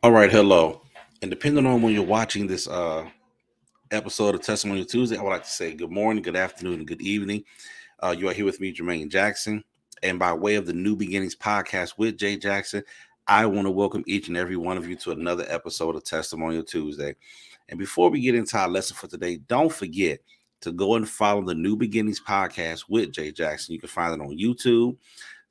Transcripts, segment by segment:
All right, hello. And depending on when you're watching this uh episode of Testimony Tuesday, I would like to say good morning, good afternoon, and good evening. Uh, you are here with me, Jermaine Jackson. And by way of the New Beginnings podcast with Jay Jackson, I want to welcome each and every one of you to another episode of Testimonial Tuesday. And before we get into our lesson for today, don't forget to go and follow the New Beginnings podcast with Jay Jackson. You can find it on YouTube,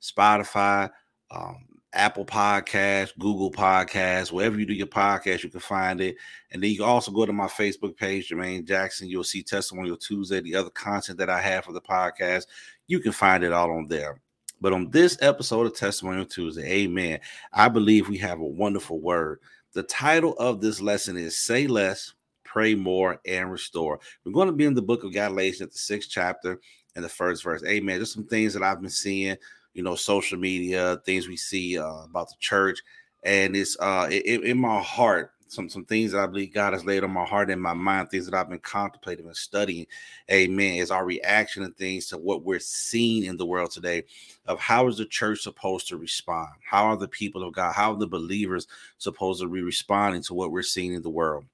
Spotify, um, Apple Podcast, Google Podcast, wherever you do your podcast, you can find it. And then you can also go to my Facebook page, Jermaine Jackson. You'll see Testimonial Tuesday, the other content that I have for the podcast. You can find it all on there. But on this episode of Testimonial Tuesday, amen, I believe we have a wonderful word. The title of this lesson is Say Less, Pray More, and Restore. We're going to be in the book of Galatians, at the sixth chapter and the first verse. Amen. There's some things that I've been seeing you know, social media, things we see uh, about the church, and it's uh, it, in my heart. Some some things that I believe God has laid on my heart and my mind, things that I've been contemplating and studying. Amen. Is our reaction and things to what we're seeing in the world today, of how is the church supposed to respond? How are the people of God, how are the believers supposed to be responding to what we're seeing in the world?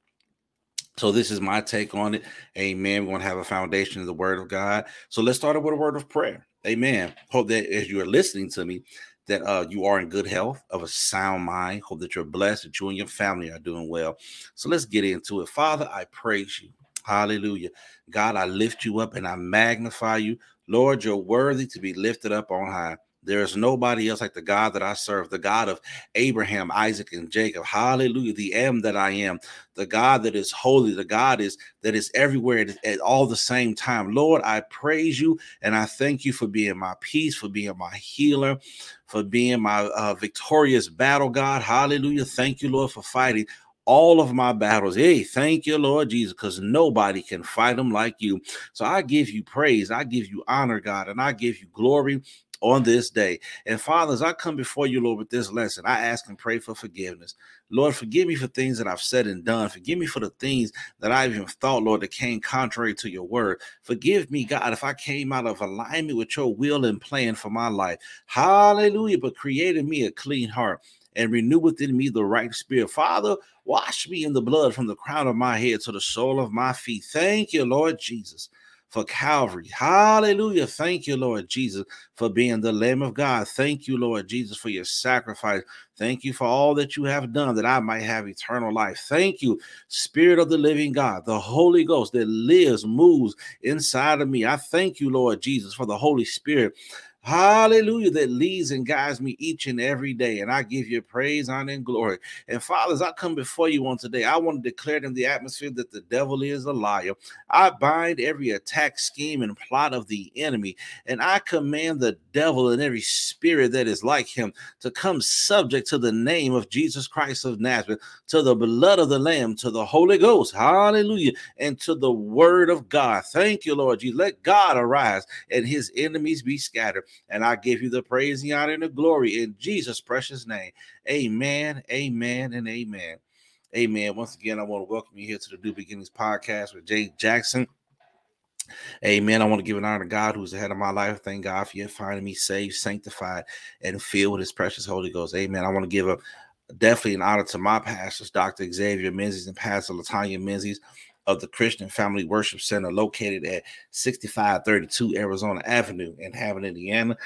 So this is my take on it. Amen. We're going to have a foundation of the word of God. So let's start it with a word of prayer. Amen. Hope that as you are listening to me, that uh, you are in good health, of a sound mind. Hope that you're blessed, that you and your family are doing well. So let's get into it. Father, I praise you. Hallelujah. God, I lift you up and I magnify you. Lord, you're worthy to be lifted up on high. There is nobody else like the God that I serve, the God of Abraham, Isaac, and Jacob. Hallelujah. The am that I am, the God that is holy, the God is that is everywhere at, at all the same time. Lord, I praise you and I thank you for being my peace, for being my healer, for being my uh, victorious battle, God. Hallelujah. Thank you, Lord, for fighting all of my battles. Hey, thank you, Lord Jesus, because nobody can fight them like you. So I give you praise, I give you honor, God, and I give you glory on this day. And fathers, I come before you, Lord, with this lesson. I ask and pray for forgiveness. Lord, forgive me for things that I've said and done. Forgive me for the things that I've even thought, Lord, that came contrary to your word. Forgive me, God, if I came out of alignment with your will and plan for my life. Hallelujah. But created me a clean heart and renew within me the right spirit. Father, wash me in the blood from the crown of my head to the sole of my feet. Thank you, Lord Jesus for Calvary. Hallelujah. Thank you, Lord Jesus, for being the Lamb of God. Thank you, Lord Jesus, for your sacrifice. Thank you for all that you have done that I might have eternal life. Thank you, Spirit of the living God, the Holy Ghost that lives, moves inside of me. I thank you, Lord Jesus, for the Holy Spirit Hallelujah, that leads and guides me each and every day. And I give you praise, honor, and glory. And fathers, I come before you on today. I want to declare in the atmosphere that the devil is a liar. I bind every attack, scheme, and plot of the enemy. And I command the devil and every spirit that is like him to come subject to the name of Jesus Christ of Nazareth, to the blood of the Lamb, to the Holy Ghost. Hallelujah. And to the word of God. Thank you, Lord. You let God arise and his enemies be scattered. And I give you the praise, the honor, and the glory in Jesus' precious name. Amen, amen, and amen. Amen. Once again, I want to welcome you here to the New Beginnings podcast with Jay Jackson. Amen. I want to give an honor to God who's ahead of my life. Thank God for you finding me saved, sanctified, and filled with his precious Holy Ghost. Amen. I want to give a definitely an honor to my pastors, Dr. Xavier Menzies and Pastor Latanya Menzies of the Christian Family Worship Center located at 6532 Arizona Avenue in Hammond, Indiana.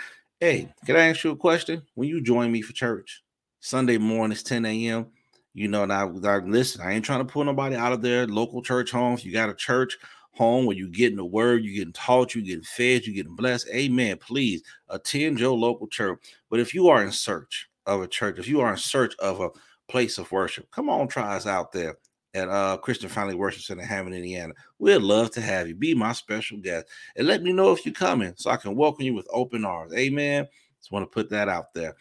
Hey, can I ask you a question? When you join me for church, Sunday morning, 10 a.m., you know, now I, listen, I ain't trying to pull nobody out of their local church homes. You got a church home where you're getting the word, you're getting taught, you're getting fed, you're getting blessed. Amen. Please attend your local church. But if you are in search of a church, if you are in search of a place of worship, come on, try us out there at uh, Christian Family Worship Center, Hammond, Indiana. We'd love to have you. Be my special guest and let me know if you're coming so I can welcome you with open arms. Amen. Just want to put that out there.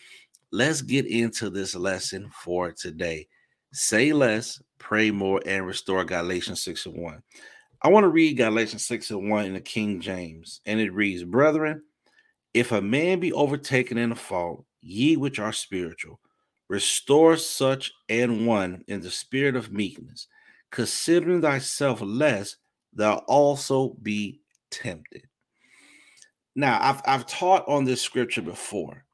Let's get into this lesson for today. Say less, pray more, and restore Galatians 6 and 1. I want to read Galatians 6 and 1 in the King James, and it reads, Brethren, if a man be overtaken in a fault, ye which are spiritual, Restore such an one in the spirit of meekness, considering thyself less, thou also be tempted. Now, I've, I've taught on this scripture before,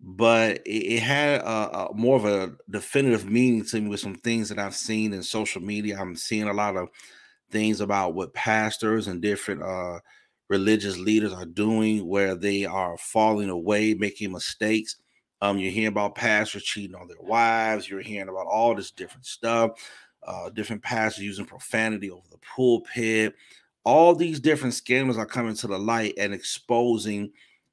but it, it had a, a, more of a definitive meaning to me with some things that I've seen in social media. I'm seeing a lot of things about what pastors and different uh, religious leaders are doing, where they are falling away, making mistakes. Um, you're hearing about pastors cheating on their wives. You're hearing about all this different stuff. Uh, different pastors using profanity over the pulpit. All these different scandals are coming to the light and exposing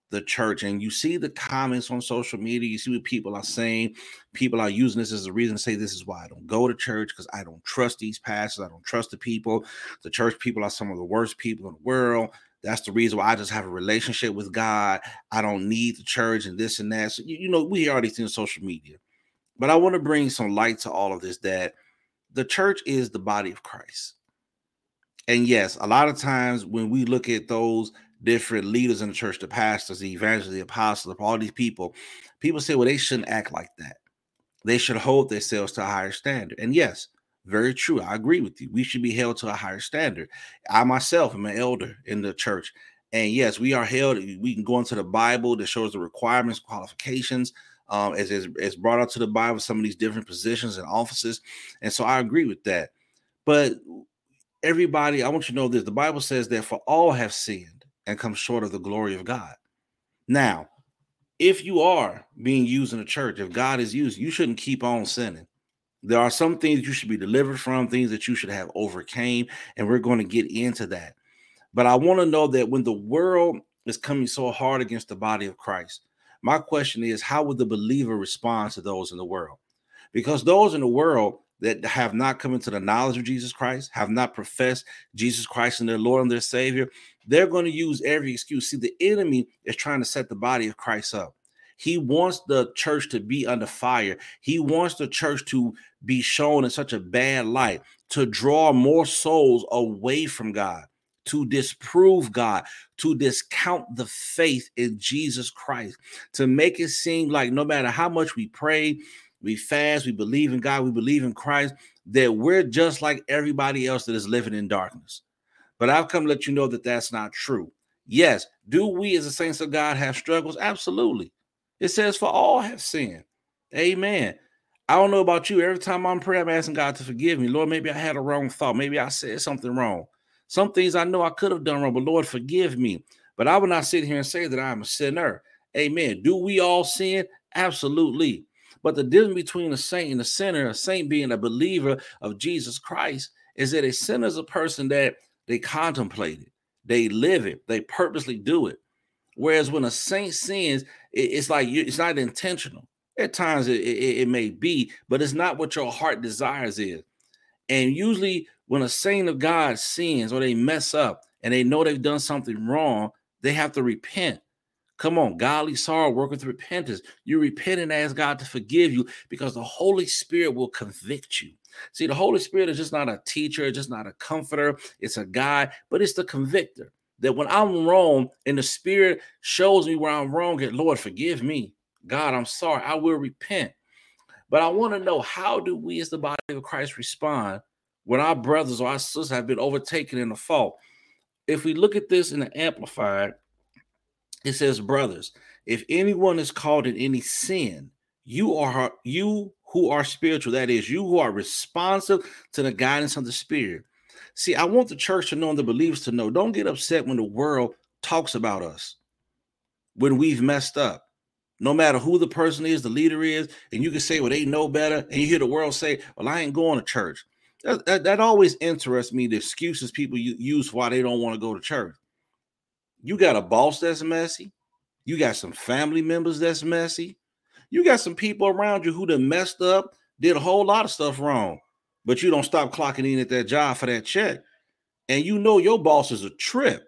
the church. And you see the comments on social media, you see what people are saying. People are using this as a reason to say, This is why I don't go to church because I don't trust these pastors. I don't trust the people. The church people are some of the worst people in the world. That's the reason why I just have a relationship with God. I don't need the church and this and that. So, you, you know, we already seen social media. But I want to bring some light to all of this that the church is the body of Christ. And yes, a lot of times when we look at those different leaders in the church, the pastors, the evangelists, the apostles, all these people, people say, well, they shouldn't act like that. They should hold themselves to a higher standard. And yes, very true. I agree with you. We should be held to a higher standard. I myself am an elder in the church. And yes, we are held. We can go into the Bible that shows the requirements, qualifications, um, as, as brought out to the Bible, some of these different positions and offices. And so I agree with that. But everybody, I want you to know this the Bible says that for all have sinned and come short of the glory of God. Now, if you are being used in the church, if God is used, you shouldn't keep on sinning. There are some things you should be delivered from, things that you should have overcame, and we're going to get into that. But I want to know that when the world is coming so hard against the body of Christ, my question is, how would the believer respond to those in the world? Because those in the world that have not come into the knowledge of Jesus Christ, have not professed Jesus Christ and their Lord and their Savior, they're going to use every excuse. See, the enemy is trying to set the body of Christ up. He wants the church to be under fire. He wants the church to be shown in such a bad light, to draw more souls away from God, to disprove God, to discount the faith in Jesus Christ, to make it seem like no matter how much we pray, we fast, we believe in God, we believe in Christ, that we're just like everybody else that is living in darkness. But I've come to let you know that that's not true. Yes, do we as the saints of God have struggles? Absolutely. It says, for all have sinned. Amen. I don't know about you. Every time I'm praying, I'm asking God to forgive me. Lord, maybe I had a wrong thought. Maybe I said something wrong. Some things I know I could have done wrong, but Lord, forgive me. But I will not sit here and say that I'm a sinner. Amen. Do we all sin? Absolutely. But the difference between a saint and a sinner, a saint being a believer of Jesus Christ, is that a sinner is a person that they contemplate it, they live it, they purposely do it. Whereas when a saint sins, it's like it's not intentional. At times it, it, it may be, but it's not what your heart desires is. And usually, when a saint of God sins or they mess up and they know they've done something wrong, they have to repent. Come on, godly sorrow, work with repentance. You repent and ask God to forgive you because the Holy Spirit will convict you. See, the Holy Spirit is just not a teacher, just not a comforter, it's a guide, but it's the convictor. That when I'm wrong and the Spirit shows me where I'm wrong, and Lord, forgive me. God, I'm sorry. I will repent. But I want to know how do we as the body of Christ respond when our brothers or our sisters have been overtaken in the fault? If we look at this in the Amplified, it says, Brothers, if anyone is caught in any sin, you are you who are spiritual, that is, you who are responsive to the guidance of the Spirit. See, I want the church to know and the believers to know don't get upset when the world talks about us, when we've messed up. No matter who the person is, the leader is, and you can say, well, they know better. And you hear the world say, well, I ain't going to church. That, that, that always interests me, the excuses people use why they don't want to go to church. You got a boss that's messy. You got some family members that's messy. You got some people around you who done messed up, did a whole lot of stuff wrong, but you don't stop clocking in at that job for that check. And you know your boss is a trip.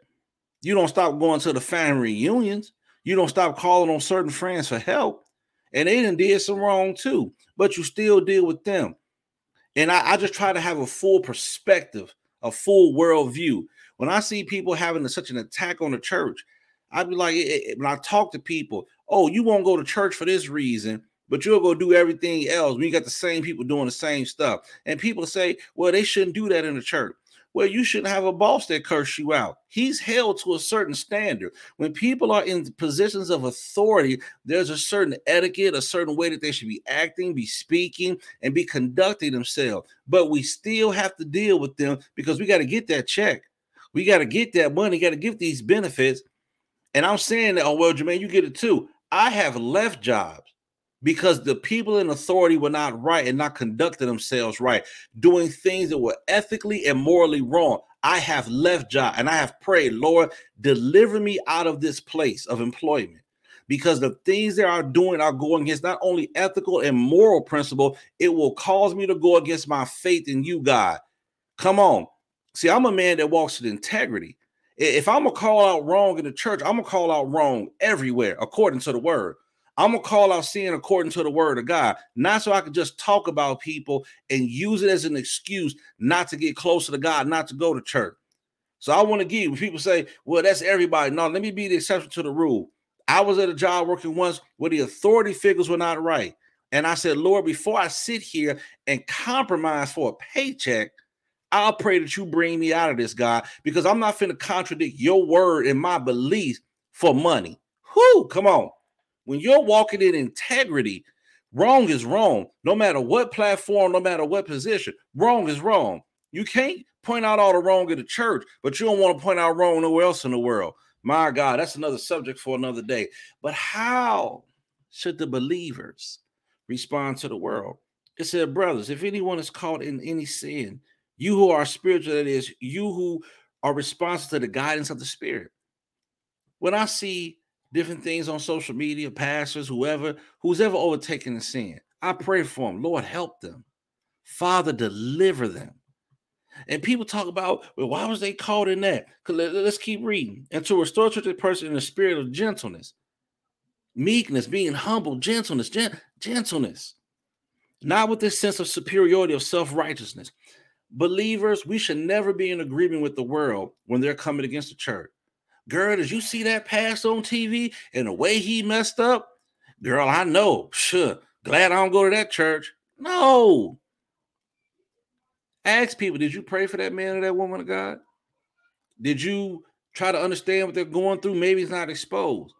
You don't stop going to the family reunions. You don't stop calling on certain friends for help. And they done did some wrong too, but you still deal with them. And I, I just try to have a full perspective, a full worldview. When I see people having such an attack on the church, I'd be like, it, it, when I talk to people, oh, you won't go to church for this reason, but you'll go do everything else when you got the same people doing the same stuff. And people say, well, they shouldn't do that in the church. well, you shouldn't have a boss that curse you out. He's held to a certain standard. When people are in positions of authority, there's a certain etiquette, a certain way that they should be acting, be speaking, and be conducting themselves. But we still have to deal with them because we got to get that check. We got to get that money, got to get these benefits. And I'm saying that, oh, well, Jermaine, you get it too. I have left jobs because the people in authority were not right and not conducting themselves right, doing things that were ethically and morally wrong. I have left job and I have prayed, Lord, deliver me out of this place of employment because the things they are doing are going against not only ethical and moral principle, it will cause me to go against my faith in you, God. Come on. See, I'm a man that walks with integrity. If I'm gonna call out wrong in the church, I'm gonna call out wrong everywhere according to the word. I'm gonna call out sin according to the word of God, not so I can just talk about people and use it as an excuse not to get closer to God, not to go to church. So I want to give when people say, Well, that's everybody. No, let me be the exception to the rule. I was at a job working once where the authority figures were not right. And I said, Lord, before I sit here and compromise for a paycheck, I'll pray that you bring me out of this, God, because I'm not finna contradict your word and my beliefs for money. Whoo, come on. When you're walking in integrity, wrong is wrong, no matter what platform, no matter what position. Wrong is wrong. You can't point out all the wrong in the church, but you don't want to point out wrong nowhere else in the world. My God, that's another subject for another day. But how should the believers respond to the world? It said, brothers, if anyone is caught in any sin, you who are spiritual, that is, you who are responsible to the guidance of the Spirit. When I see different things on social media, pastors, whoever, who's ever overtaken in sin. I pray for them. Lord, help them. Father, deliver them. And people talk about, well, why was they caught in that? Let's keep reading. And to restore to the person in the spirit of gentleness, meekness, being humble, gentleness, gent- gentleness, not with this sense of superiority of self righteousness. Believers, we should never be in agreement with the world when they're coming against the church. Girl, did you see that pass on TV and the way he messed up? Girl, I know. Sure. Glad I don't go to that church. No. Ask people, did you pray for that man or that woman of God? Did you try to understand what they're going through? Maybe it's not exposed.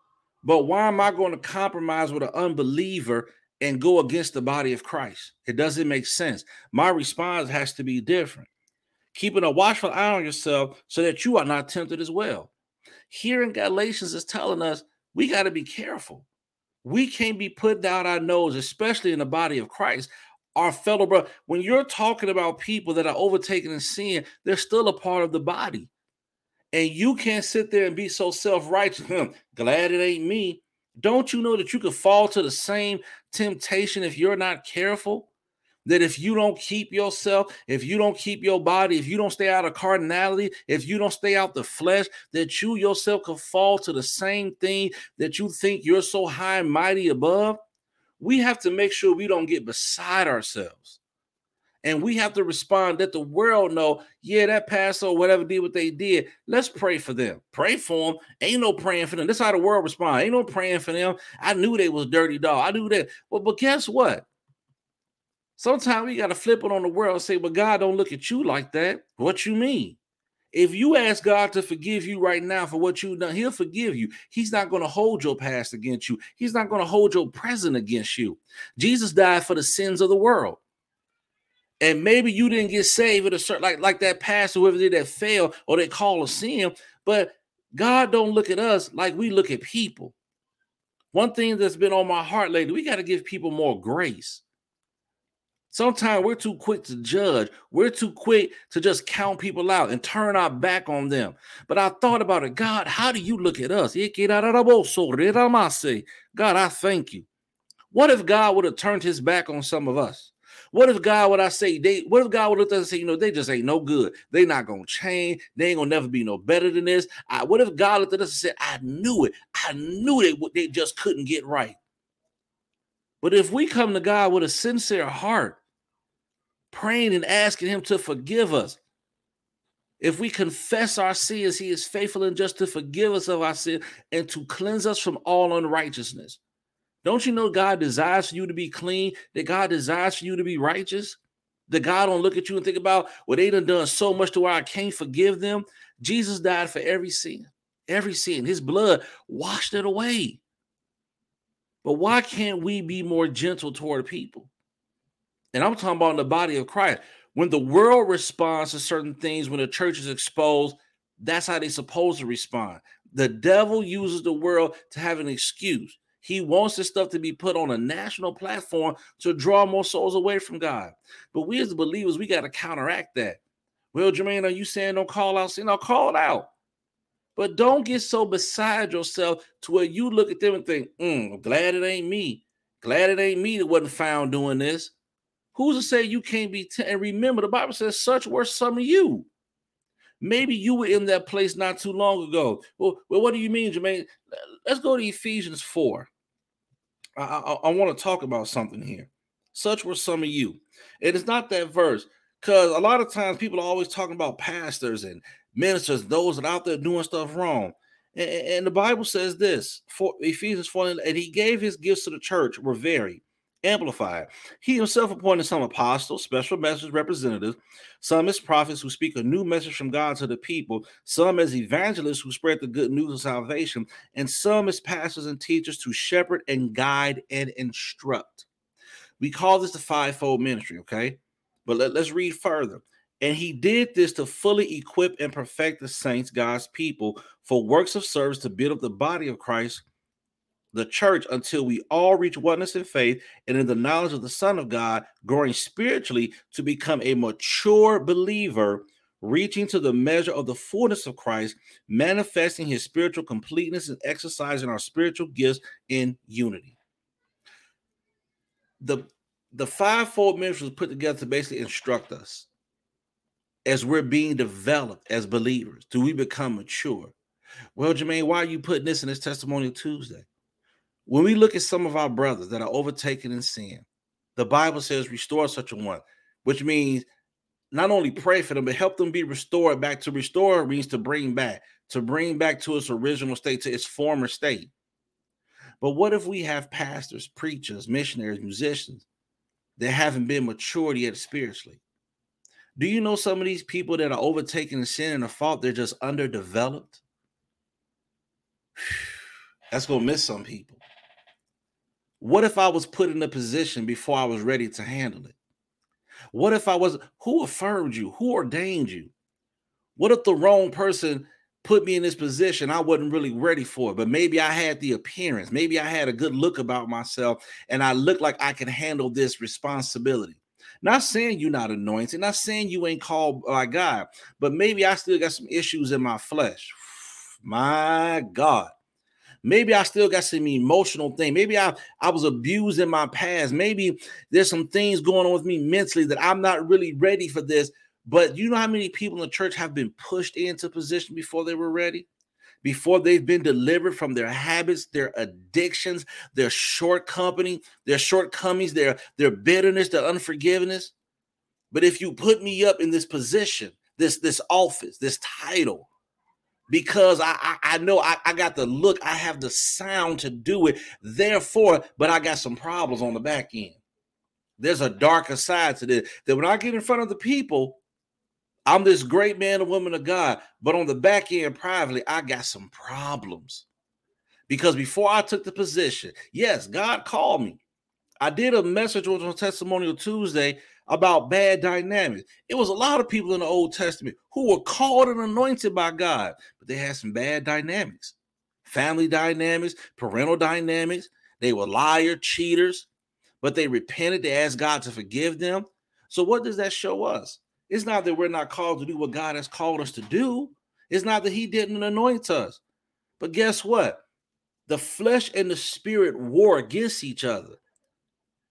But why am I going to compromise with an unbeliever and go against the body of Christ? It doesn't make sense. My response has to be different. Keeping a watchful eye on yourself so that you are not tempted as well here in Galatians is telling us we got to be careful. We can't be putting out our nose, especially in the body of Christ. Our fellow brother, when you're talking about people that are overtaken in sin, they're still a part of the body. And you can't sit there and be so self-righteous. Hmm, glad it ain't me. Don't you know that you could fall to the same temptation if you're not careful? That if you don't keep yourself, if you don't keep your body, if you don't stay out of carnality, if you don't stay out the flesh, that you yourself could fall to the same thing that you think you're so high and mighty above. We have to make sure we don't get beside ourselves. And we have to respond that the world know, yeah, that pastor or whatever did what they did. Let's pray for them. Pray for them. Ain't no praying for them. That's how the world respond. Ain't no praying for them. I knew they was dirty dog. I knew that. Well, but guess what? Sometimes we got to flip it on the world and say, well, God don't look at you like that. What you mean? If you ask God to forgive you right now for what you've done, He'll forgive you. He's not going to hold your past against you. He's not going to hold your present against you. Jesus died for the sins of the world. And maybe you didn't get saved at a certain like, like that pastor, whoever did that fail or they call a sin, but God don't look at us like we look at people. One thing that's been on my heart lately, we got to give people more grace. Sometimes we're too quick to judge. We're too quick to just count people out and turn our back on them. But I thought about it. God, how do you look at us? God, I thank you. What if God would have turned his back on some of us? What if God would I say they what if God would look at us and say, you know, they just ain't no good. They not gonna change, they ain't gonna never be no better than this. I, what if God looked at us and said, I knew it, I knew they they just couldn't get right. But if we come to God with a sincere heart, praying and asking Him to forgive us. If we confess our sins, He is faithful and just to forgive us of our sin and to cleanse us from all unrighteousness. Don't you know God desires for you to be clean, that God desires for you to be righteous? That God don't look at you and think about, well, they done done so much to where I can't forgive them. Jesus died for every sin, every sin. His blood washed it away. But why can't we be more gentle toward people? And I'm talking about in the body of Christ. When the world responds to certain things, when the church is exposed, that's how they're supposed to respond. The devil uses the world to have an excuse. He wants this stuff to be put on a national platform to draw more souls away from God. But we as believers, we got to counteract that. Well, Jermaine, are you saying don't call out sin? I'll call it out. But don't get so beside yourself to where you look at them and think, mm, glad it ain't me. Glad it ain't me that wasn't found doing this. Who's to say you can't be? T-? And remember, the Bible says, such were some of you. Maybe you were in that place not too long ago. Well, well what do you mean, Jermaine? Let's go to Ephesians 4. I, I, I want to talk about something here. Such were some of you. And it's not that verse, because a lot of times people are always talking about pastors and ministers, those that are out there doing stuff wrong. And, and the Bible says this for Ephesians 4, and he gave his gifts to the church were varied Amplified. He himself appointed some apostles, special message representatives, some as prophets who speak a new message from God to the people, some as evangelists who spread the good news of salvation, and some as pastors and teachers to shepherd and guide and instruct. We call this the fivefold ministry, okay? But let, let's read further. And he did this to fully equip and perfect the saints, God's people, for works of service to build up the body of Christ the church until we all reach oneness in faith and in the knowledge of the Son of God, growing spiritually to become a mature believer, reaching to the measure of the fullness of Christ, manifesting his spiritual completeness and exercising our spiritual gifts in unity. The, the fivefold ministry was put together to basically instruct us as we're being developed as believers. Do we become mature? Well, Jermaine, why are you putting this in this testimonial Tuesday? When we look at some of our brothers that are overtaken in sin, the Bible says, restore such a one, which means not only pray for them, but help them be restored back. To restore means to bring back, to bring back to its original state, to its former state. But what if we have pastors, preachers, missionaries, musicians that haven't been matured yet spiritually? Do you know some of these people that are overtaken in sin and a fault, they're just underdeveloped? That's to miss some people. What if I was put in a position before I was ready to handle it? What if I was who affirmed you? Who ordained you? What if the wrong person put me in this position? I wasn't really ready for it, but maybe I had the appearance. Maybe I had a good look about myself and I looked like I could handle this responsibility. Not saying you're not anointed, not saying you ain't called by God, but maybe I still got some issues in my flesh. My God. Maybe I still got some emotional thing. Maybe I, I was abused in my past. Maybe there's some things going on with me mentally that I'm not really ready for this. But you know how many people in the church have been pushed into position before they were ready? Before they've been delivered from their habits, their addictions, their shortcoming, their shortcomings, their, their bitterness, their unforgiveness. But if you put me up in this position, this, this office, this title, because I, I, I know I, I got the look, I have the sound to do it. Therefore, but I got some problems on the back end. There's a darker side to this. That when I get in front of the people, I'm this great man or woman of God, but on the back end, privately, I got some problems. Because before I took the position, yes, God called me. I did a message on Testimonial Tuesday about bad dynamics. It was a lot of people in the Old Testament who were called and anointed by God, but they had some bad dynamics family dynamics, parental dynamics. They were liar, cheaters, but they repented. They asked God to forgive them. So, what does that show us? It's not that we're not called to do what God has called us to do, it's not that He didn't anoint us. But guess what? The flesh and the spirit war against each other.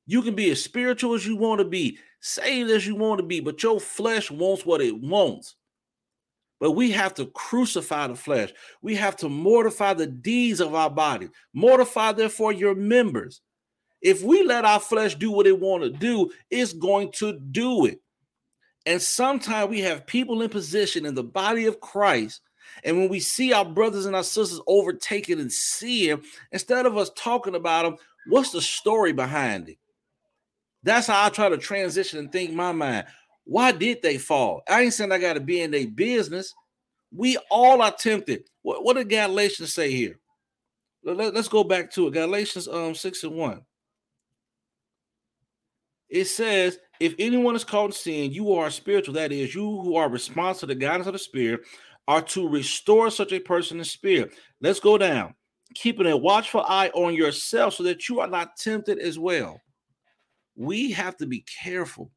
You can be as spiritual as you want to be, saved as you want to be, but your flesh wants what it wants. But we have to crucify the flesh. We have to mortify the deeds of our body. Mortify, therefore, your members. If we let our flesh do what it want to do, it's going to do it. And sometimes we have people in position in the body of Christ. And when we see our brothers and our sisters overtaken and sin, instead of us talking about them, what's the story behind it? That's how I try to transition and think my mind. Why did they fall? I ain't saying I got to be in their business. We all are tempted. What, what did Galatians say here? Let, us go back to it. Galatians um 6 and 1. It says, if anyone is caught in sin, you are spiritual. That is, you who are responsible to the guidance of the Spirit are to restore such a person in spirit. Let's go down. Keeping a watchful eye on yourself so that you are not tempted as well. We have to be careful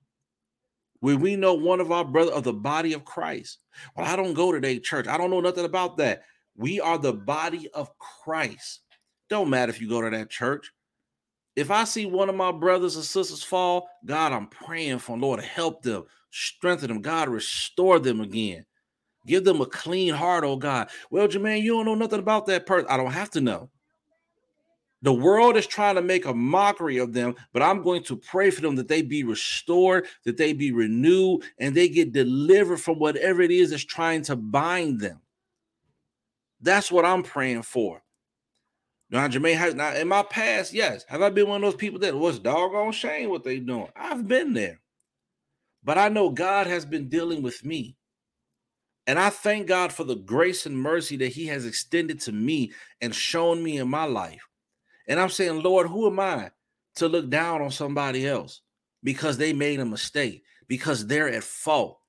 when we know one of our brother of the body of Christ. Well, I don't go to their church. I don't know nothing about that. We are the body of Christ. Don't matter if you go to that church. If I see one of my brothers and sisters fall, God, I'm praying for Lord to help them, strengthen them. God, restore them again. Give them a clean heart, oh God. Well, Jermaine, you don't know nothing about that person. I don't have to know. The world is trying to make a mockery of them, but I'm going to pray for them that they be restored, that they be renewed, and they get delivered from whatever it is that's trying to bind them. That's what I'm praying for. Now, Jermaine has now in my past, yes. Have I been one of those people that was doggone shame what they doing? I've been there. But I know God has been dealing with me. And I thank God for the grace and mercy that He has extended to me and shown me in my life. And I'm saying, Lord, who am I to look down on somebody else because they made a mistake, because they're at fault?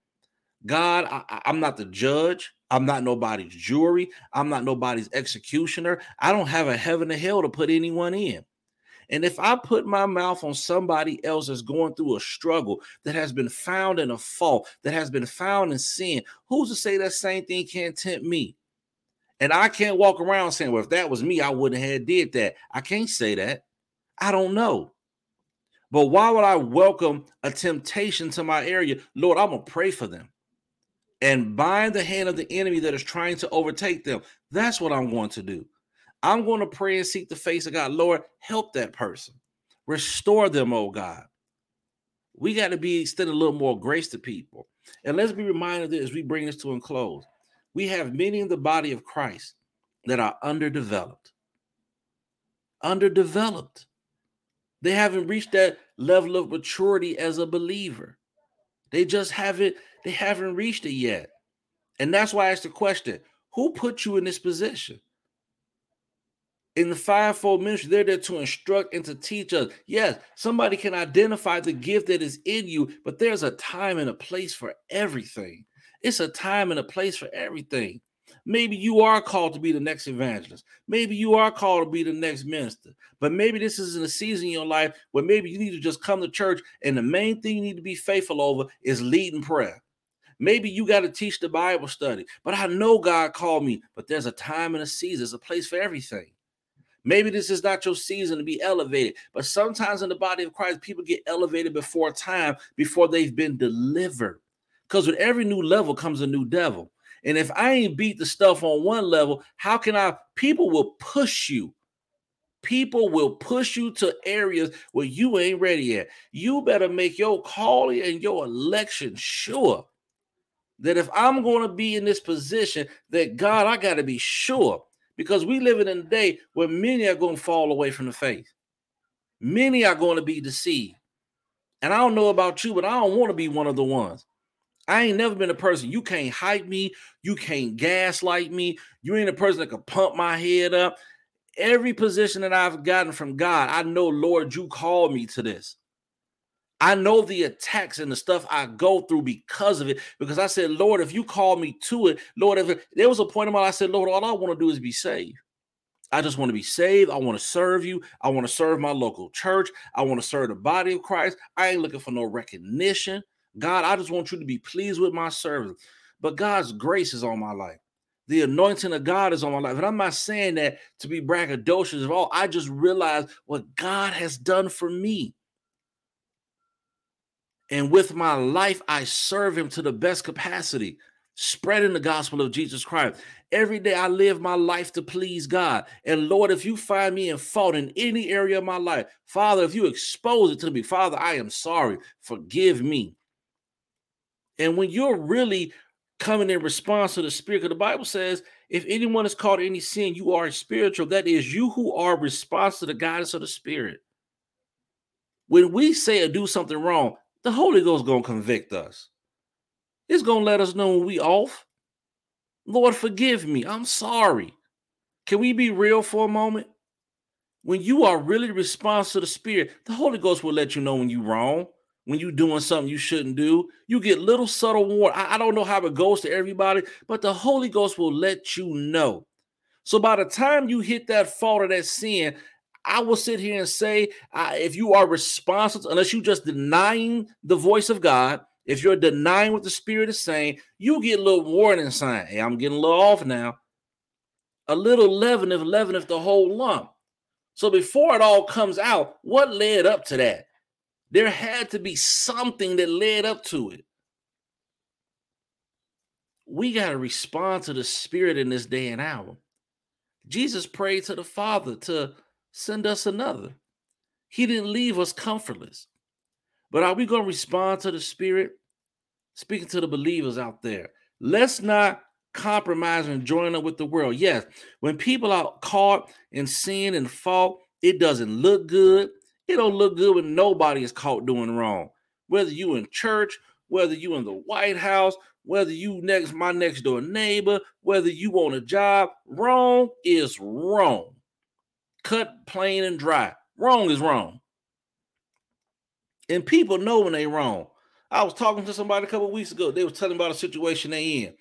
God, I, am not the judge. I'm not nobody's jury. I'm not nobody's executioner. I don't have a heaven or hell to put anyone in. And if I put my mouth on somebody else that's going through a struggle that has been found in a fault, that has been found in sin, who's to say that same thing can't tempt me? And I can't walk around saying, well, if that was me, I wouldn't have did that. I can't say that. I don't know. But why would I welcome a temptation to my area? Lord, I'm going to pray for them and bind the hand of the enemy that is trying to overtake them. That's what I'm going to do. I'm going to pray and seek the face of God. Lord, help that person. Restore them, oh God. We got to be extending a little more grace to people. And let's be reminded as we bring this to a close, we have many in the body of Christ that are underdeveloped. Underdeveloped. They haven't reached that level of maturity as a believer. They just haven't, they haven't reached it yet. And that's why I asked the question: who put you in this position? in the fivefold ministry, they're there to instruct and to teach us. Yes, somebody can identify the gift that is in you, but there's a time and a place for everything. It's a time and a place for everything. Maybe you are called to be the next evangelist. Maybe you are called to be the next minister. But maybe this isn't a season in your life where maybe you need to just come to church and the main thing you need to be faithful over is leading prayer. Maybe you got to teach the Bible study. But I know God called me, but there's a time and a season, there's a place for everything. Maybe this is not your season to be elevated, but sometimes in the body of Christ, people get elevated before time, before they've been delivered. Because with every new level comes a new devil. And if I ain't beat the stuff on one level, how can I? People will push you. People will push you to areas where you ain't ready yet. You better make your calling and your election sure that if I'm going to be in this position, that God, I got to be sure because we live in a day where many are going to fall away from the faith. Many are going to be deceived. And I don't know about you, but I don't want to be one of the ones. I ain't never been a person. You can't hype me. You can't gaslight me. You ain't a person that can pump my head up. Every position that I've gotten from God, I know, Lord, you called me to this. I know the attacks and the stuff I go through because of it. Because I said, Lord, if you call me to it, Lord, if it, there was a point in my life, I said, Lord, all I want to do is be saved. I just want to be saved. I want to serve you. I want to serve my local church. I want to serve the body of Christ. I ain't looking for no recognition. God, I just want you to be pleased with my service. But God's grace is on my life. The anointing of God is on my life. And I'm not saying that to be braggadocious at all. I just realize what God has done for me. And with my life, I serve him to the best capacity, spreading the gospel of Jesus Christ. Every day I live my life to please God. And Lord, if you find me in fault in any area of my life, Father, if you expose it to me, Father, I am sorry. Forgive me. And when you're really coming in response to the Spirit, because the Bible says, if anyone is caught in any sin, you are spiritual. That is, you who are responsive to the guidance of the Spirit. When we say or do something wrong, the Holy Ghost gonna convict us. It's gonna let us know when we off. Lord, forgive me. I'm sorry. Can we be real for a moment? When you are really responsive to the Spirit, the Holy Ghost will let you know when you're wrong, when you're doing something you shouldn't do. You get little subtle warning. I, I don't know how it goes to everybody, but the Holy Ghost will let you know. So by the time you hit that fault or that sin, I will sit here and say, uh, if you are responsible, unless you're just denying the voice of God, if you're denying what the Spirit is saying, you get a little warning sign. Hey, I'm getting a little off now. A little leaveneth leaven if the whole lump. So before it all comes out, what led up to that? There had to be something that led up to it. We got to respond to the Spirit in this day and hour. Jesus prayed to the Father to send us another. He didn't leave us comfortless. But are we going to respond to the Spirit? Speaking to the believers out there, let's not compromise and join up with the world. Yes, when people are caught in sin and fault, it doesn't look good. It don't look good when nobody is caught doing wrong. Whether you in church, whether you in the White House, whether you next my next door neighbor, whether you on a job, wrong is wrong. Cut plain and dry. Wrong is wrong. And people know when they wrong. I was talking to somebody a couple weeks ago. They were telling about a situation they in,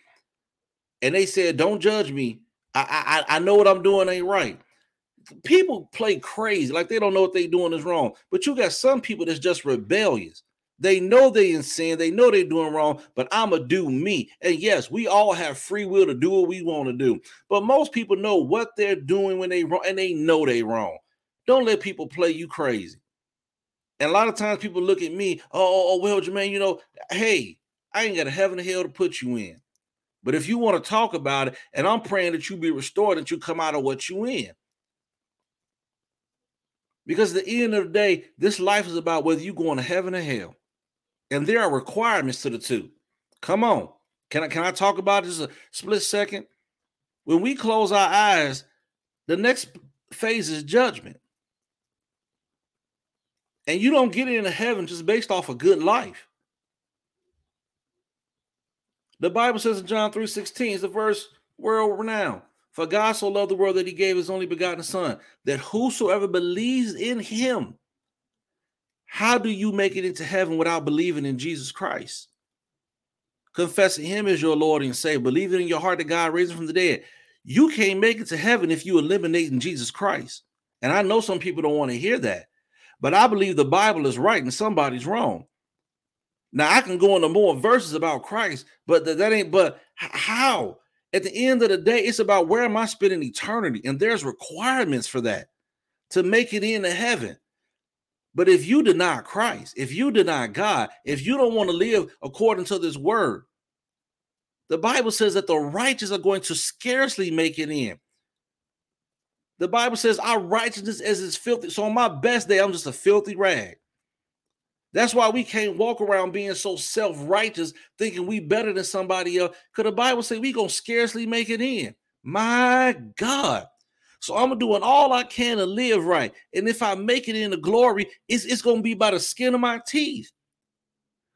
and they said, "Don't judge me. I I I know what I'm doing ain't right." People play crazy, like they don't know what they doing is wrong. But you got some people that's just rebellious. They know they in sin. They know they're doing wrong, but I'ma do me. And yes, we all have free will to do what we want to do. But most people know what they're doing when they wrong, and they know they wrong. Don't let people play you crazy. And a lot of times people look at me, oh, oh, oh well, Jermaine, you know, hey, I ain't got a heaven and hell to put you in. But if you want to talk about it, and I'm praying that you be restored, that you come out of what you in. Because at the end of the day, this life is about whether you're going to heaven or hell. And there are requirements to the two. Come on. Can I can I talk about this a split second? When we close our eyes, the next phase is judgment. And you don't get into heaven just based off a good life. The Bible says in John 3 16, it's the verse world renowned. For God so loved the world that he gave his only begotten Son, that whosoever believes in him, how do you make it into heaven without believing in Jesus Christ? Confessing him as your Lord and Savior, believing in your heart that God raised him from the dead. You can't make it to heaven if you eliminate Jesus Christ. And I know some people don't want to hear that. But I believe the Bible is right and somebody's wrong. Now I can go into more verses about Christ, but that, that ain't. But how? At the end of the day, it's about where am I spending eternity, and there's requirements for that to make it into heaven. But if you deny Christ, if you deny God, if you don't want to live according to this word, the Bible says that the righteous are going to scarcely make it in. The Bible says our righteousness is as filthy. So on my best day, I'm just a filthy rag. That's why we can't walk around being so self-righteous, thinking we better than somebody else. Because the Bible says we gonna scarcely make it in. My God. So I'm doing all I can to live right. And if I make it into glory, it's, it's gonna be by the skin of my teeth.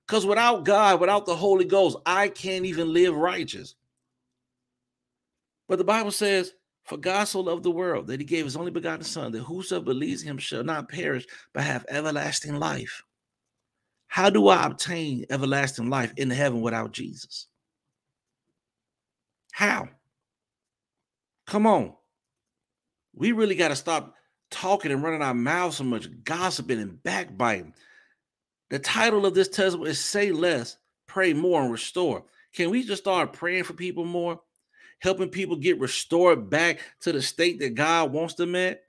Because without God, without the Holy Ghost, I can't even live righteous. But the Bible says for God so loved the world that he gave his only begotten Son, that whosoever believes him shall not perish, but have everlasting life. How do I obtain everlasting life in heaven without Jesus? How? Come on. We really got to stop talking and running our mouths so much, gossiping and backbiting. The title of this testimony is Say Less, Pray More, and Restore. Can we just start praying for people more? helping people get restored back to the state that God wants them at.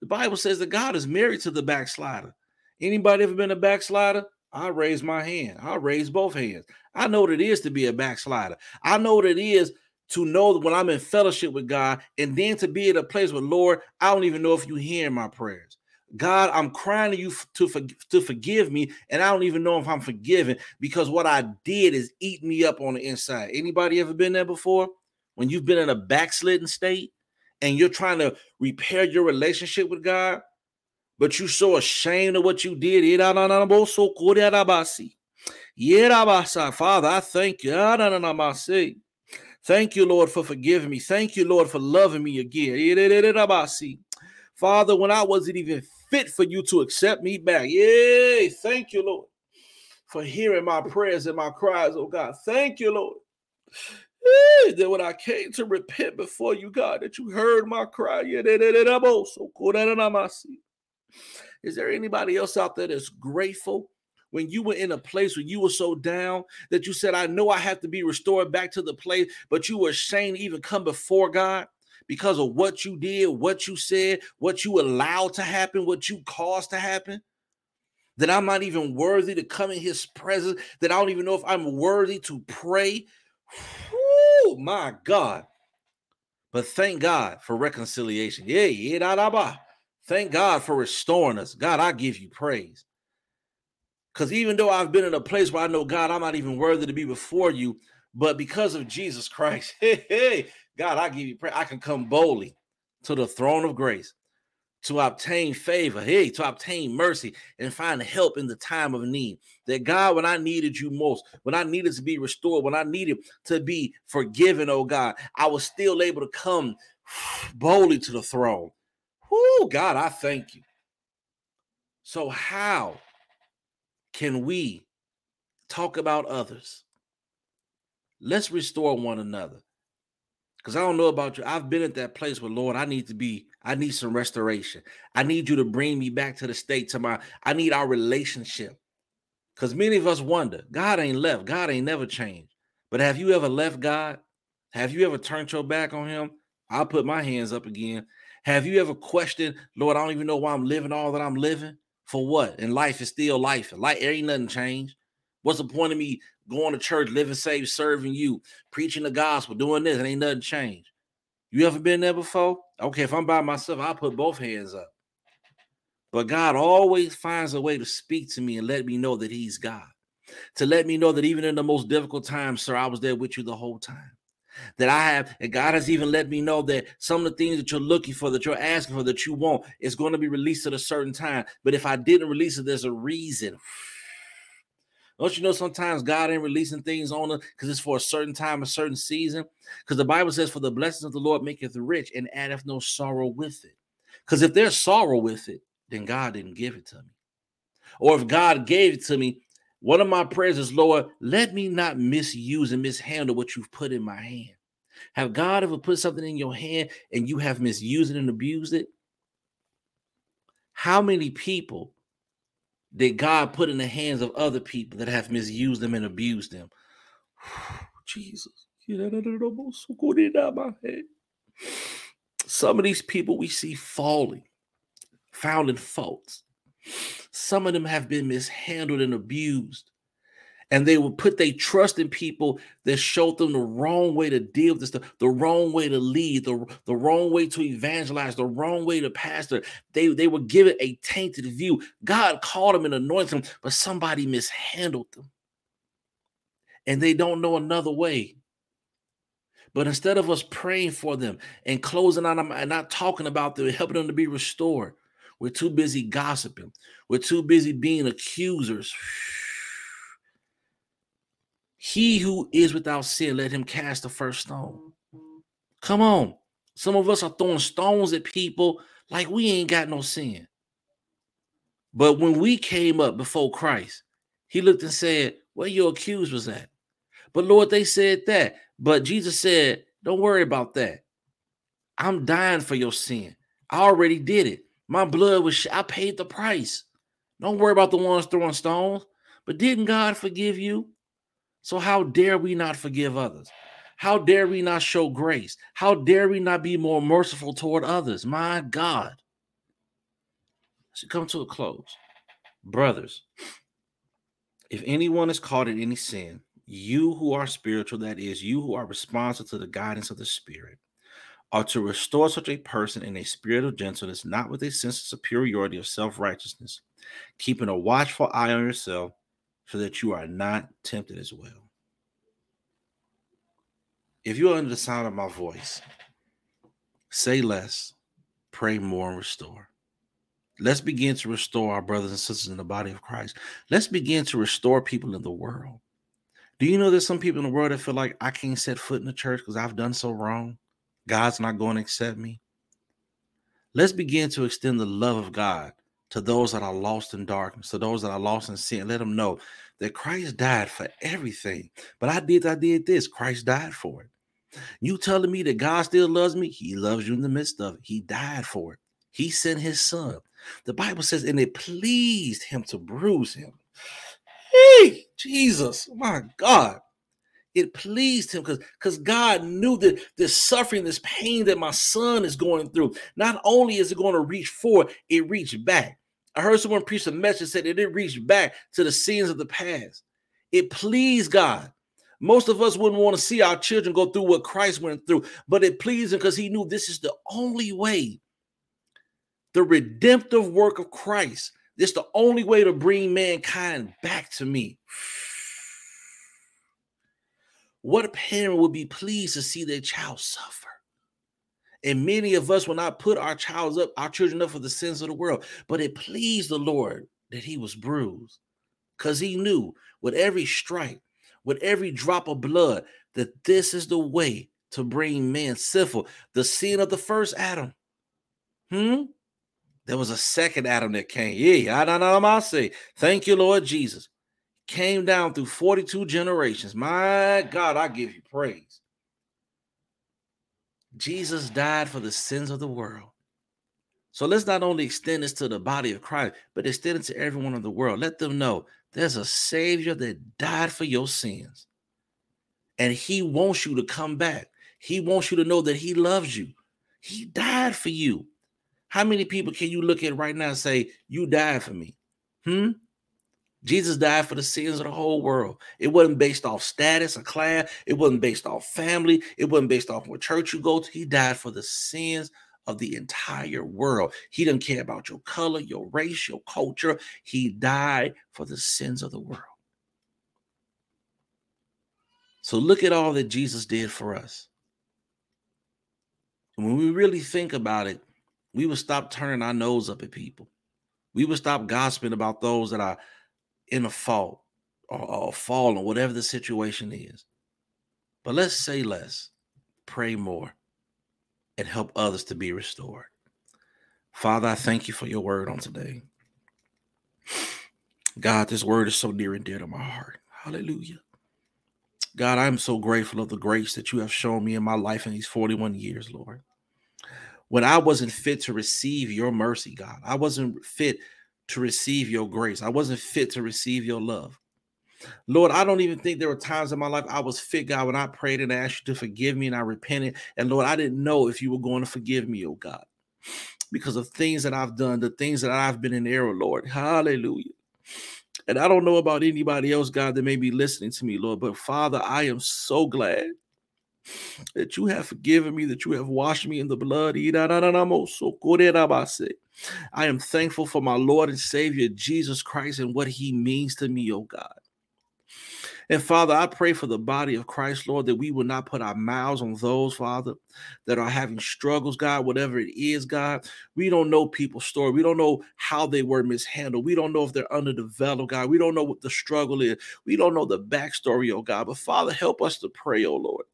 The Bible says that God is married to the backslider. Anybody ever been a backslider? I raise my hand. I raise both hands. I know what it is to be a backslider. I know what it is to know that when I'm in fellowship with God and then to be at a place where, Lord, I don't even know if you hear my prayers. God, I'm crying to you to, for, to forgive me, and I don't even know if I'm forgiven because what I did is eat me up on the inside. Anybody ever been there before? when you've been in a backslidden state and you're trying to repair your relationship with God, but you're so ashamed of what you did. Father, I thank you. Thank you, Lord, for forgiving me. Thank you, Lord, for loving me again. Father, when I wasn't even fit for you to accept me back. Yay. Thank you, Lord, for hearing my prayers and my cries, oh God. Thank you, Lord. That when I came to repent before you, God, that you heard my cry. Is there anybody else out there that's grateful when you were in a place where you were so down that you said, I know I have to be restored back to the place, but you were ashamed to even come before God? Because of what you did, what you said, what you allowed to happen, what you caused to happen, that I'm not even worthy to come in his presence, that I don't even know if I'm worthy to pray. Oh my God. But thank God for reconciliation. Yeah, yeah, da, da, ba. Thank God for restoring us. God, I give you praise. Because even though I've been in a place where I know, God, I'm not even worthy to be before you, but because of Jesus Christ, hey, hey, God, I give you praise. I can come boldly to the throne of grace to obtain favor, hey, to obtain mercy and find help in the time of need. That God, when I needed you most, when I needed to be restored, when I needed to be forgiven, oh God, I was still able to come boldly to the throne. Whoo, God, I thank you. So, how can we talk about others? Let's restore one another. Because I don't know about you. I've been at that place where, Lord, I need to be, I need some restoration. I need you to bring me back to the state to my, I need our relationship. Because many of us wonder, God ain't left. God ain't never changed. But have you ever left God? Have you ever turned your back on him? I'll put my hands up again. Have you ever questioned, Lord, I don't even know why I'm living all that I'm living? For what? And life is still life. Life ain't nothing changed. What's the point of me going to church, living saved, serving you, preaching the gospel, doing this, It ain't nothing changed. You ever been there before? Okay, if I'm by myself, I'll put both hands up. But God always finds a way to speak to me and let me know that He's God. To let me know that even in the most difficult times, sir, I was there with you the whole time. That I have, and God has even let me know that some of the things that you're looking for, that you're asking for, that you want, is going to be released at a certain time. But if I didn't release it, there's a reason. Don't you know sometimes God ain't releasing things on us because it's for a certain time, a certain season? Because the Bible says, For the blessings of the Lord maketh rich and addeth no sorrow with it. Because if there's sorrow with it, then God didn't give it to me. Or if God gave it to me, one of my prayers is, Lord, let me not misuse and mishandle what you've put in my hand. Have God ever put something in your hand and you have misused it and abused it? How many people did God put in the hands of other people that have misused them and abused them. Jesus. Some of these people we see falling, found in faults. Some of them have been mishandled and abused and they would put their trust in people that showed them the wrong way to deal with this, the, the wrong way to lead, the, the wrong way to evangelize, the wrong way to pastor. They, they were given a tainted view. God called them and anointed them, but somebody mishandled them. And they don't know another way. But instead of us praying for them and closing on them and not talking about them, helping them to be restored, we're too busy gossiping. We're too busy being accusers. He who is without sin, let him cast the first stone. Come on. Some of us are throwing stones at people like we ain't got no sin. But when we came up before Christ, he looked and said, Where your accusers at? But Lord, they said that. But Jesus said, Don't worry about that. I'm dying for your sin. I already did it. My blood was, sh- I paid the price. Don't worry about the ones throwing stones. But didn't God forgive you? So, how dare we not forgive others? How dare we not show grace? How dare we not be more merciful toward others? My God. Should come to a close. Brothers, if anyone is caught in any sin, you who are spiritual, that is, you who are responsible to the guidance of the Spirit, are to restore such a person in a spirit of gentleness, not with a sense of superiority or self righteousness, keeping a watchful eye on yourself so that you are not tempted as well. If you're under the sound of my voice, say less, pray more, and restore. Let's begin to restore our brothers and sisters in the body of Christ. Let's begin to restore people in the world. Do you know there's some people in the world that feel like I can't set foot in the church because I've done so wrong? God's not going to accept me. Let's begin to extend the love of God to those that are lost in darkness, to those that are lost in sin. Let them know that Christ died for everything. But I did, I did this. Christ died for it. You telling me that God still loves me? He loves you in the midst of it. He died for it. He sent his son. The Bible says, and it pleased him to bruise him. Hey, Jesus, my God. It pleased him because because God knew that this suffering, this pain that my son is going through, not only is it going to reach forward, it reached back. I heard someone preach a message said it didn't reach back to the sins of the past. It pleased God. Most of us wouldn't want to see our children go through what Christ went through, but it pleased him because he knew this is the only way. The redemptive work of Christ. This is the only way to bring mankind back to me. What parent would be pleased to see their child suffer? And many of us will not put our child up, our children up for the sins of the world. But it pleased the Lord that he was bruised because he knew with every strike, with every drop of blood, that this is the way to bring man sinful. The sin of the first Adam. Hmm? There was a second Adam that came. Yeah, I don't know what I say. Thank you, Lord Jesus. Came down through 42 generations. My God, I give you praise. Jesus died for the sins of the world. So let's not only extend this to the body of Christ, but extend it to everyone in the world. Let them know there's a Savior that died for your sins. And He wants you to come back. He wants you to know that He loves you. He died for you. How many people can you look at right now and say, You died for me? Hmm? Jesus died for the sins of the whole world. It wasn't based off status or class. It wasn't based off family. It wasn't based off what church you go to. He died for the sins of the entire world. He didn't care about your color, your race, your culture. He died for the sins of the world. So look at all that Jesus did for us. And when we really think about it, we would stop turning our nose up at people. We would stop gossiping about those that are in a fault or, fall, or whatever the situation is. But let's say less, pray more, and help others to be restored. Father, I thank you for your word on today. God, this word is so near and dear to my heart. Hallelujah. God, I'm so grateful of the grace that you have shown me in my life in these 41 years, Lord. When I wasn't fit to receive your mercy, God, I wasn't fit to receive your grace. I wasn't fit to receive your love. Lord, I don't even think there were times in my life I was fit, God, when I prayed and asked you to forgive me and I repented. And Lord, I didn't know if you were going to forgive me, oh God, because of things that I've done, the things that I've been in error, Lord. Hallelujah. And I don't know about anybody else, God, that may be listening to me, Lord, but Father, I am so glad that you have forgiven me, that you have washed me in the blood. I am thankful for my Lord and Savior Jesus Christ and what he means to me, oh God. And Father, I pray for the body of Christ, Lord, that we will not put our mouths on those, Father, that are having struggles, God, whatever it is, God. We don't know people's story. We don't know how they were mishandled. We don't know if they're underdeveloped, God. We don't know what the struggle is. We don't know the backstory, oh God. But Father, help us to pray, oh Lord.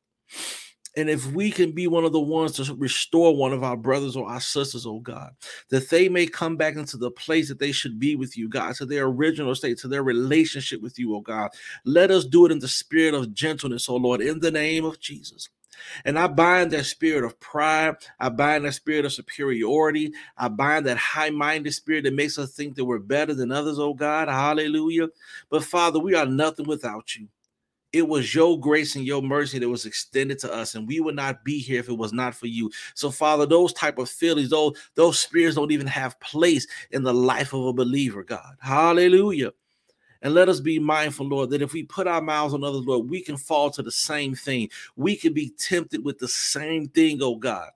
And if we can be one of the ones to restore one of our brothers or our sisters, oh God, that they may come back into the place that they should be with you, God, to their original state, to their relationship with you, oh God. Let us do it in the spirit of gentleness, oh Lord, in the name of Jesus. And I bind that spirit of pride. I bind that spirit of superiority. I bind that high minded spirit that makes us think that we're better than others, oh God. Hallelujah. But Father, we are nothing without you. It was your grace and your mercy that was extended to us, and we would not be here if it was not for you. So, Father, those type of feelings, those those spirits don't even have place in the life of a believer, God. Hallelujah. And let us be mindful, Lord, that if we put our mouths on others, Lord, we can fall to the same thing. We can be tempted with the same thing, oh God.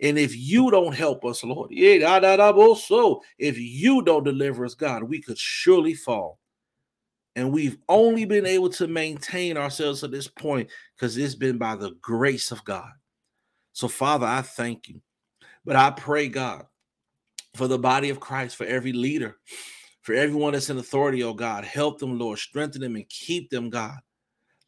And if you don't help us, Lord, if you don't deliver us, God, we could surely fall. And we've only been able to maintain ourselves to this point because it's been by the grace of God. So, Father, I thank you. But I pray, God, for the body of Christ, for every leader, for everyone that's in authority, oh God. Help them, Lord. Strengthen them and keep them, God.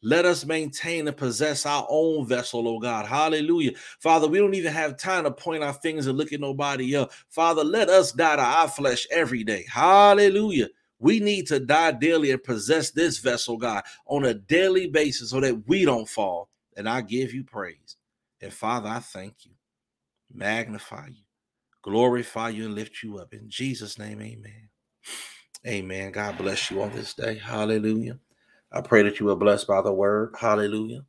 Let us maintain and possess our own vessel, oh God. Hallelujah. Father, we don't even have time to point our fingers and look at nobody else. Father, let us die to our flesh every day. Hallelujah. We need to die daily and possess this vessel, God, on a daily basis so that we don't fall. And I give you praise. And Father, I thank you, magnify you, glorify you, and lift you up. In Jesus' name, amen. Amen. God bless you on this day. Hallelujah. I pray that you are blessed by the word. Hallelujah.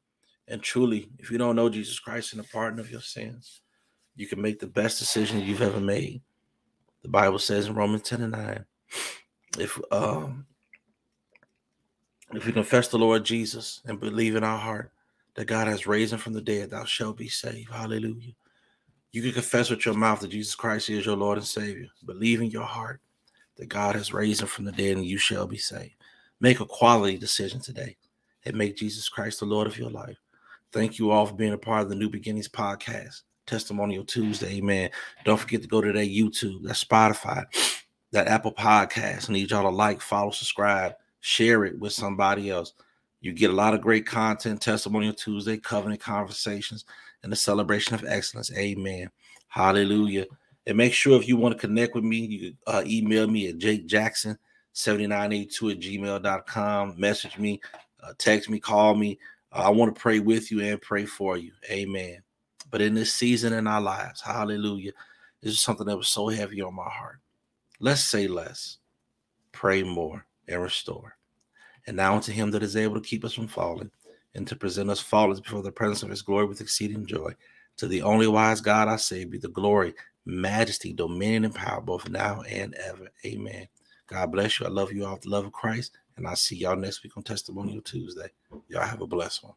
And truly, if you don't know Jesus Christ and the pardon of your sins, you can make the best decision you've ever made. The Bible says in Romans 10 and 9, if um if we confess the Lord Jesus and believe in our heart that God has raised him from the dead, thou shalt be saved. Hallelujah. You can confess with your mouth that Jesus Christ is your Lord and Savior. Believe in your heart that God has raised him from the dead and you shall be saved. Make a quality decision today and make Jesus Christ the Lord of your life. Thank you all for being a part of the New Beginnings podcast, Testimonial Tuesday. Amen. Don't forget to go to that YouTube, that Spotify, that Apple Podcast. I need y'all to like, follow, subscribe, share it with somebody else. You get a lot of great content, Testimonial Tuesday, covenant conversations, and the celebration of excellence. Amen. Hallelujah. And make sure if you want to connect with me, you uh, email me at Jake Jackson 7982 at gmail.com. Message me, uh, text me, call me. Uh, I want to pray with you and pray for you. Amen. But in this season in our lives, hallelujah, this is something that was so heavy on my heart. Let's say less, pray more, and restore. And now unto him that is able to keep us from falling and to present us faultless before the presence of his glory with exceeding joy. To the only wise God, I say, be the glory, majesty, dominion, and power, both now and ever. Amen. God bless you. I love you all with the love of Christ. And I'll see y'all next week on Testimonial Tuesday. Y'all have a blessed one.